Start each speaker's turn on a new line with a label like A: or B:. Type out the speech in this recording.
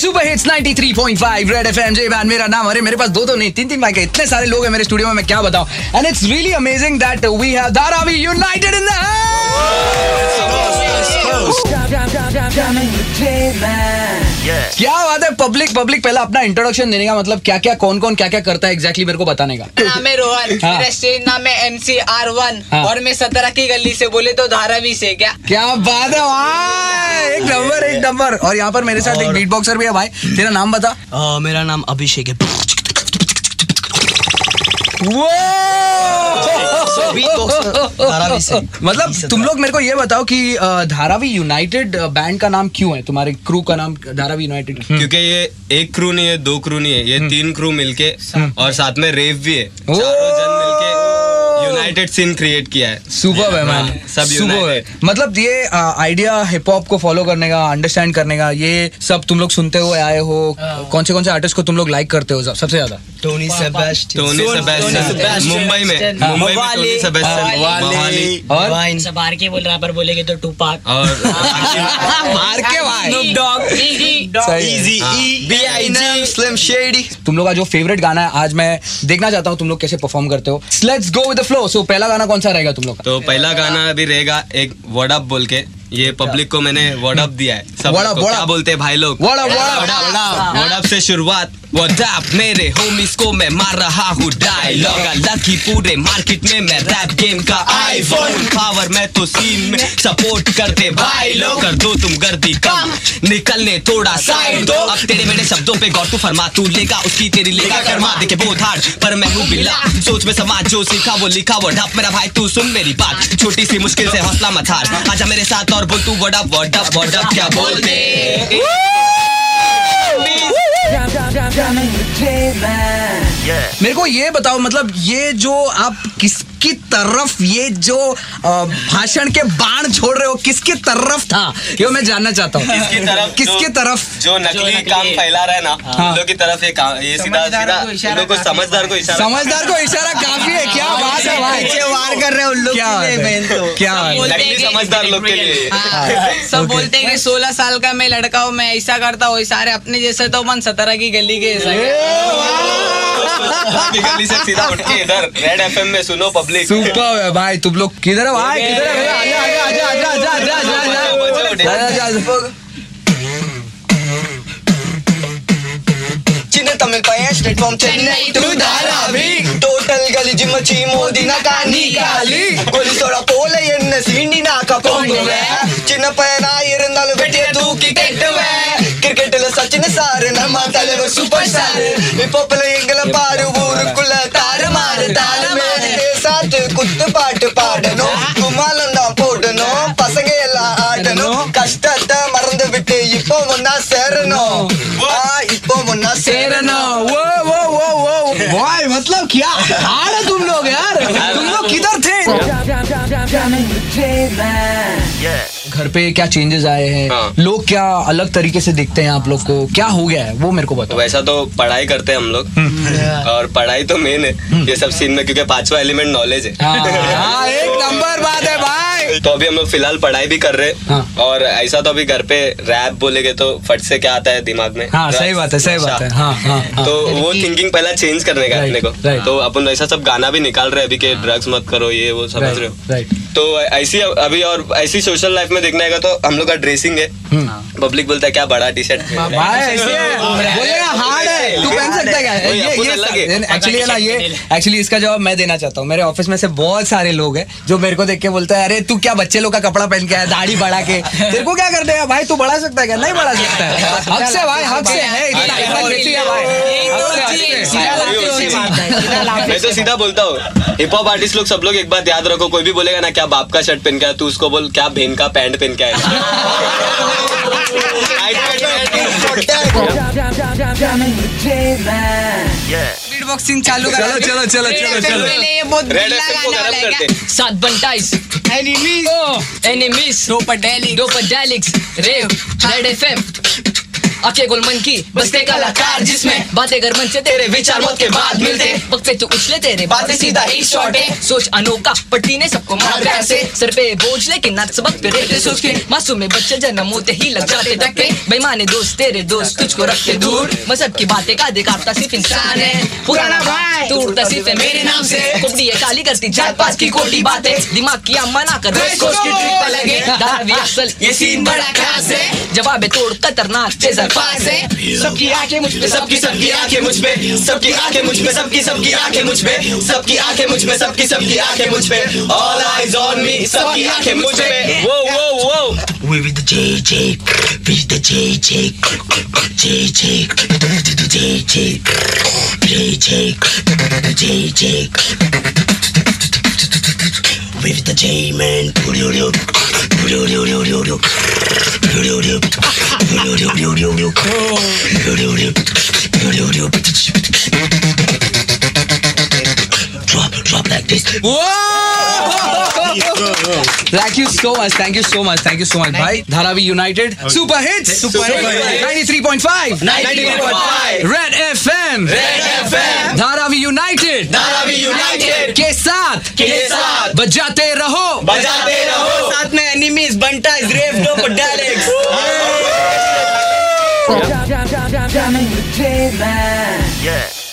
A: Super hits 93.5 Red FM J man मेरा नाम अरे मेरे पास दो दो नहीं तीन तीन माइक है इतने सारे लोग हैं मेरे स्टूडियो में मैं क्या बताऊँ? And it's really amazing that we have Dharavi United in the क्या बात है? पब्लिक पब्लिक पहला अपना इंट्रोडक्शन देने का मतलब क्या क्या कौन कौन क्या क्या करता है एग्जैक्टली मेरे को बताने का।
B: नाम है रोहन
A: हाँ।
B: मेरा स्टेज नाम है एम सी आर वन
A: हाँ।
B: और मैं सत्रह की गली से बोले तो धारावी से क्या?
A: क्या बात है भाई? एक नंबर एक नंबर और यहाँ पर मेरे साथ एक बीट बॉक्सर भी है भाई। तेरा नाम बता।
C: मेरा नाम अभिषेक है। धारावी से।
A: मतलब तुम लोग मेरे को ये बताओ कि धारावी यूनाइटेड बैंड का नाम क्यों है? तुम्हारे क्रू का नाम धारावी यूनाइटेड
D: क्योंकि ये एक क्रू नहीं है दो क्रू नहीं है ये तीन क्रू मिलके और साथ में रेव भी है। यूनाइटेड सीन क्रिएट किया है।
A: सुपर है मैन
D: हाँ, सब
A: सुपर है। मतलब ये आइडिया हिप हॉप को फॉलो करने का अंडरस्टैंड करने का ये सब तुम लोग सुनते हुए आए हो कौन से कौन से आर्टिस्ट को तुम लोग लाइक करते हो सबसे ज़्यादा?
C: Tony Sebastian
D: Tony Sebastian Mumbai में मुंबई में टोनी सेबेस्टियन मवाली
A: और?
C: वाइन
E: सब बाहर के बोल रैपर बोलेगे तो टूपाक
D: और
A: मार के भाई सही है।
C: B.I.G. स्लिम शेडी
A: तुम लोग का जो फेवरेट गाना है आज मैं देखना चाहता हूँ तुम लोग कैसे परफॉर्म करते हो। Let's go with the flow so पहला गाना कौन सा रहेगा तुम लोग का?
D: तो पहला गाना अभी रहेगा एक वर्ड अप बोल के। ये पब्लिक को मैंने वर्ड अप दिया है। सबको
A: word
D: क्या बोलते हैं भाई लोग?
A: Word up, word up.
D: Word up से शुरुआत। वर्ड मेरे होमीज को मैं मार रहा हूँ डायलॉग लकी पूरे मार्केट में मैं रैप गेम का आईफोन पावर मैं तो सीन में सपोर्ट करते भाई लोग। कर दो तुम गर्दी कम। निकलने थोड़ा साइड दो। अब तेरे मेरे शब्दों पे गौर तू फरमा। तू लेगा उसकी तेरी लेगा। कर्मा देखे बहुत हार्ड पर मैं हूँ बिल्ला। सोच में समाज जो सीखा वो लिखा। वो ढप मेरा भाई तू सुन मेरी बात। छोटी सी मुश्किल से हौसला मत हार। आजा मेरे साथ सकता और बोल तू वड़ा वड़ा वड़ा क्या बोल दे
A: मेरे को ये बताओ मतलब ये जो आप किस किसकी तरफ़ ये जो भाषण के बाण छोड़ रहे हो किसकी तरफ़ था? ये मैं जानना चाहता हूँ।
D: किसकी तरफ़
A: किसके तरफ़?
D: जो नकली काम फैला रहा है ना
A: हाँ।
D: लोग की तरफ़ ये काम ये सीधा
B: समझदार
D: सीधा
B: को
D: लोग को समझदार को इशारा
A: समझदार को इशारा काफ़ी है क्या बात है भाई।
C: पीछे वार कर रहे हो उन लोग
A: क्या है?
C: तो।
A: क्या है?
D: नकली समझदार लोग के लिए।
B: हाँ, सब बोलते हैं कि सोलह साल का मैं लड़का हूँ मैं ऐसा करता हूँ सारे अपने जैसे तो मन सत्रह की गली के ऐसा
A: भाई तुम लोग किधर है भाई किधर है आजा आजा आजा आजा आजा आजा आजा आजा तमिल
C: पया state from Chennai to Dharavi total गलिजी मची मोदिना कानी काली கொலி சொட போல என்ன சீண்டினாக்க போங்குவேன் சின்ன பையனா இருந்தாலும் வெட்டிய தூக்கி கட்டுவேன் கிரிக்கெட்ல சச்சின் சாரு நம்ம தலைவர் சூப்பர் ஸ்டார் இப்ப எங்க பாட்டு பாடணும் கும்மாலம் தான் போடணும் பசங்க எல்லாம் ஆடணும் கஷ்டத்தை மறந்து விட்டு இப்போ ஒன்னா சேரணும் ஆ, இப்போ ஒன்னா
A: तेरना वो वो वो वो भाई मतलब क्या हार है तुम लोग यार तुम लोग किधर थे घर पे क्या चेंजेस आए हैं?
D: हाँ।
A: लोग क्या अलग तरीके से देखते हैं आप लोग को? क्या हो गया है? वो मेरे को बताओ।
D: वैसा तो पढ़ाई करते हैं हम लोग। और पढ़ाई तो मेन है। ये सब सीन में क्योंकि पांचवा एलिमेंट नॉलेज है।
A: हाँ, हाँ, एक नंबर बात है भाई।
D: तो अभी हम लोग फ़िलहाल पढ़ाई भी कर रहे हैं।
A: हाँ।
D: और ऐसा तो अभी घर पे रैप बोलेगे तो फट से क्या आता है दिमाग में?
A: हाँ सही बात है सही बात है। हाँ हाँ हाँ।
D: तो वो थिंकिंग पहला चेंज करने का अपने को। तो अपन ऐसा सब गाना भी निकाल रहे हैं अभी के ड्रग्स मत करो ये वो समझ रहे हो।
A: राइट
D: तो ऐसी अभी और ऐसी सोशल लाइफ में देखना है तो हम लोग का ड्रेसिंग है। पब्लिक बोलता है क्या बड़ा टी शर्ट
A: ऐसे है। हार्ड है। तू पहन सकता है ये
D: है।
A: एक्चुअली ना ये एक्चुअली इसका जवाब मैं देना चाहता हूँ। मेरे ऑफ़िस में से बहुत सारे लोग हैं जो मेरे को देख के बोलते हैं अरे तू क्या बच्चे लोग का कपड़ा पहन के आया दाढ़ी बढ़ा के? तेरे को क्या कर देगा भाई तू बढ़ा सकता है क्या? नहीं बढ़ा सकता है। हक से भाई हक से है। है।
D: मैं तो सीधा बोलता हूँ। हिप हॉप आर्टिस्ट लोग सब लोग एक बात याद रखो कोई भी बोलेगा ना क्या बाप का शर्ट पहन के आया? तू उसको बोल क्या बहन का पैंट पहन के
B: बॉक्सिंग चालू करा.
A: चलो, चलो, चलो, चलो, चलो।
D: रेड एफएम को गरम करते.
B: क्या?
E: सात बंटाइस.
B: Enemies.
E: Enemies
B: Dopadelic.
E: डोपाडेलिक्स रेव रेड एफएम आँखें गोल मन की बसते कलाकार जिसमें बातें कर मन से तेरे विचार मत के बाद मिलते। वक्त पे तू उछले तेरे बातें सीधा ही शॉर्ट है। सोच अनोखा पट्टी ने सबको मार प्यार से। सर पे बोझ लेकिन नाच सबक पे रहते सोच के। मासूम में बच्चे जन्म होते ही लग जाते धक्के। बेईमाने दोस्त तेरे दोस्त तुझको रखते दूर। मज़हब की बातें का दिखाता सिर्फ़ इंसान है। पुराना भाई। तू उड़ता सिर्फ़ है मेरे नाम से। कुबड़ी है काली करती जात पात की कोटी बातें। दिमाग की अम्मा ना कर कोस की ट्रिप पे लगे। असल ये सीन बड़ा खास है। जवाब है। तोड़ खतरनाक तेजर पास है सबकी आँखें मुझ पे
D: सबकी सबकी आँखें मुझ पे सबकी आँखें मुझ पे सबकी सबकी आँखें मुझ पे सबकी आँखें मुझ पे सबकी सबकी आँखें मुझ पे ऑल आइज़ ऑन मी सबकी आँखें मुझ पे वो वो वो
F: We with the JJ, with the JJ, JJ, JJ, JJ, JJ. With the J man, Drop, drop like this.
A: Thank you so much thank you so much thank you so much भाई Dharavi United super hits super hit 93.5
D: 93.5
A: Red FM
D: Red FM
A: Dharavi United
D: Dharavi United
A: के साथ
D: के साथ
A: बजाते रहो
D: बजाते रहो
C: साथ में एनिमीज बंटा इज़ रेव डोप From yeah. Down, down, down, down in the J-Man.
F: Yeah.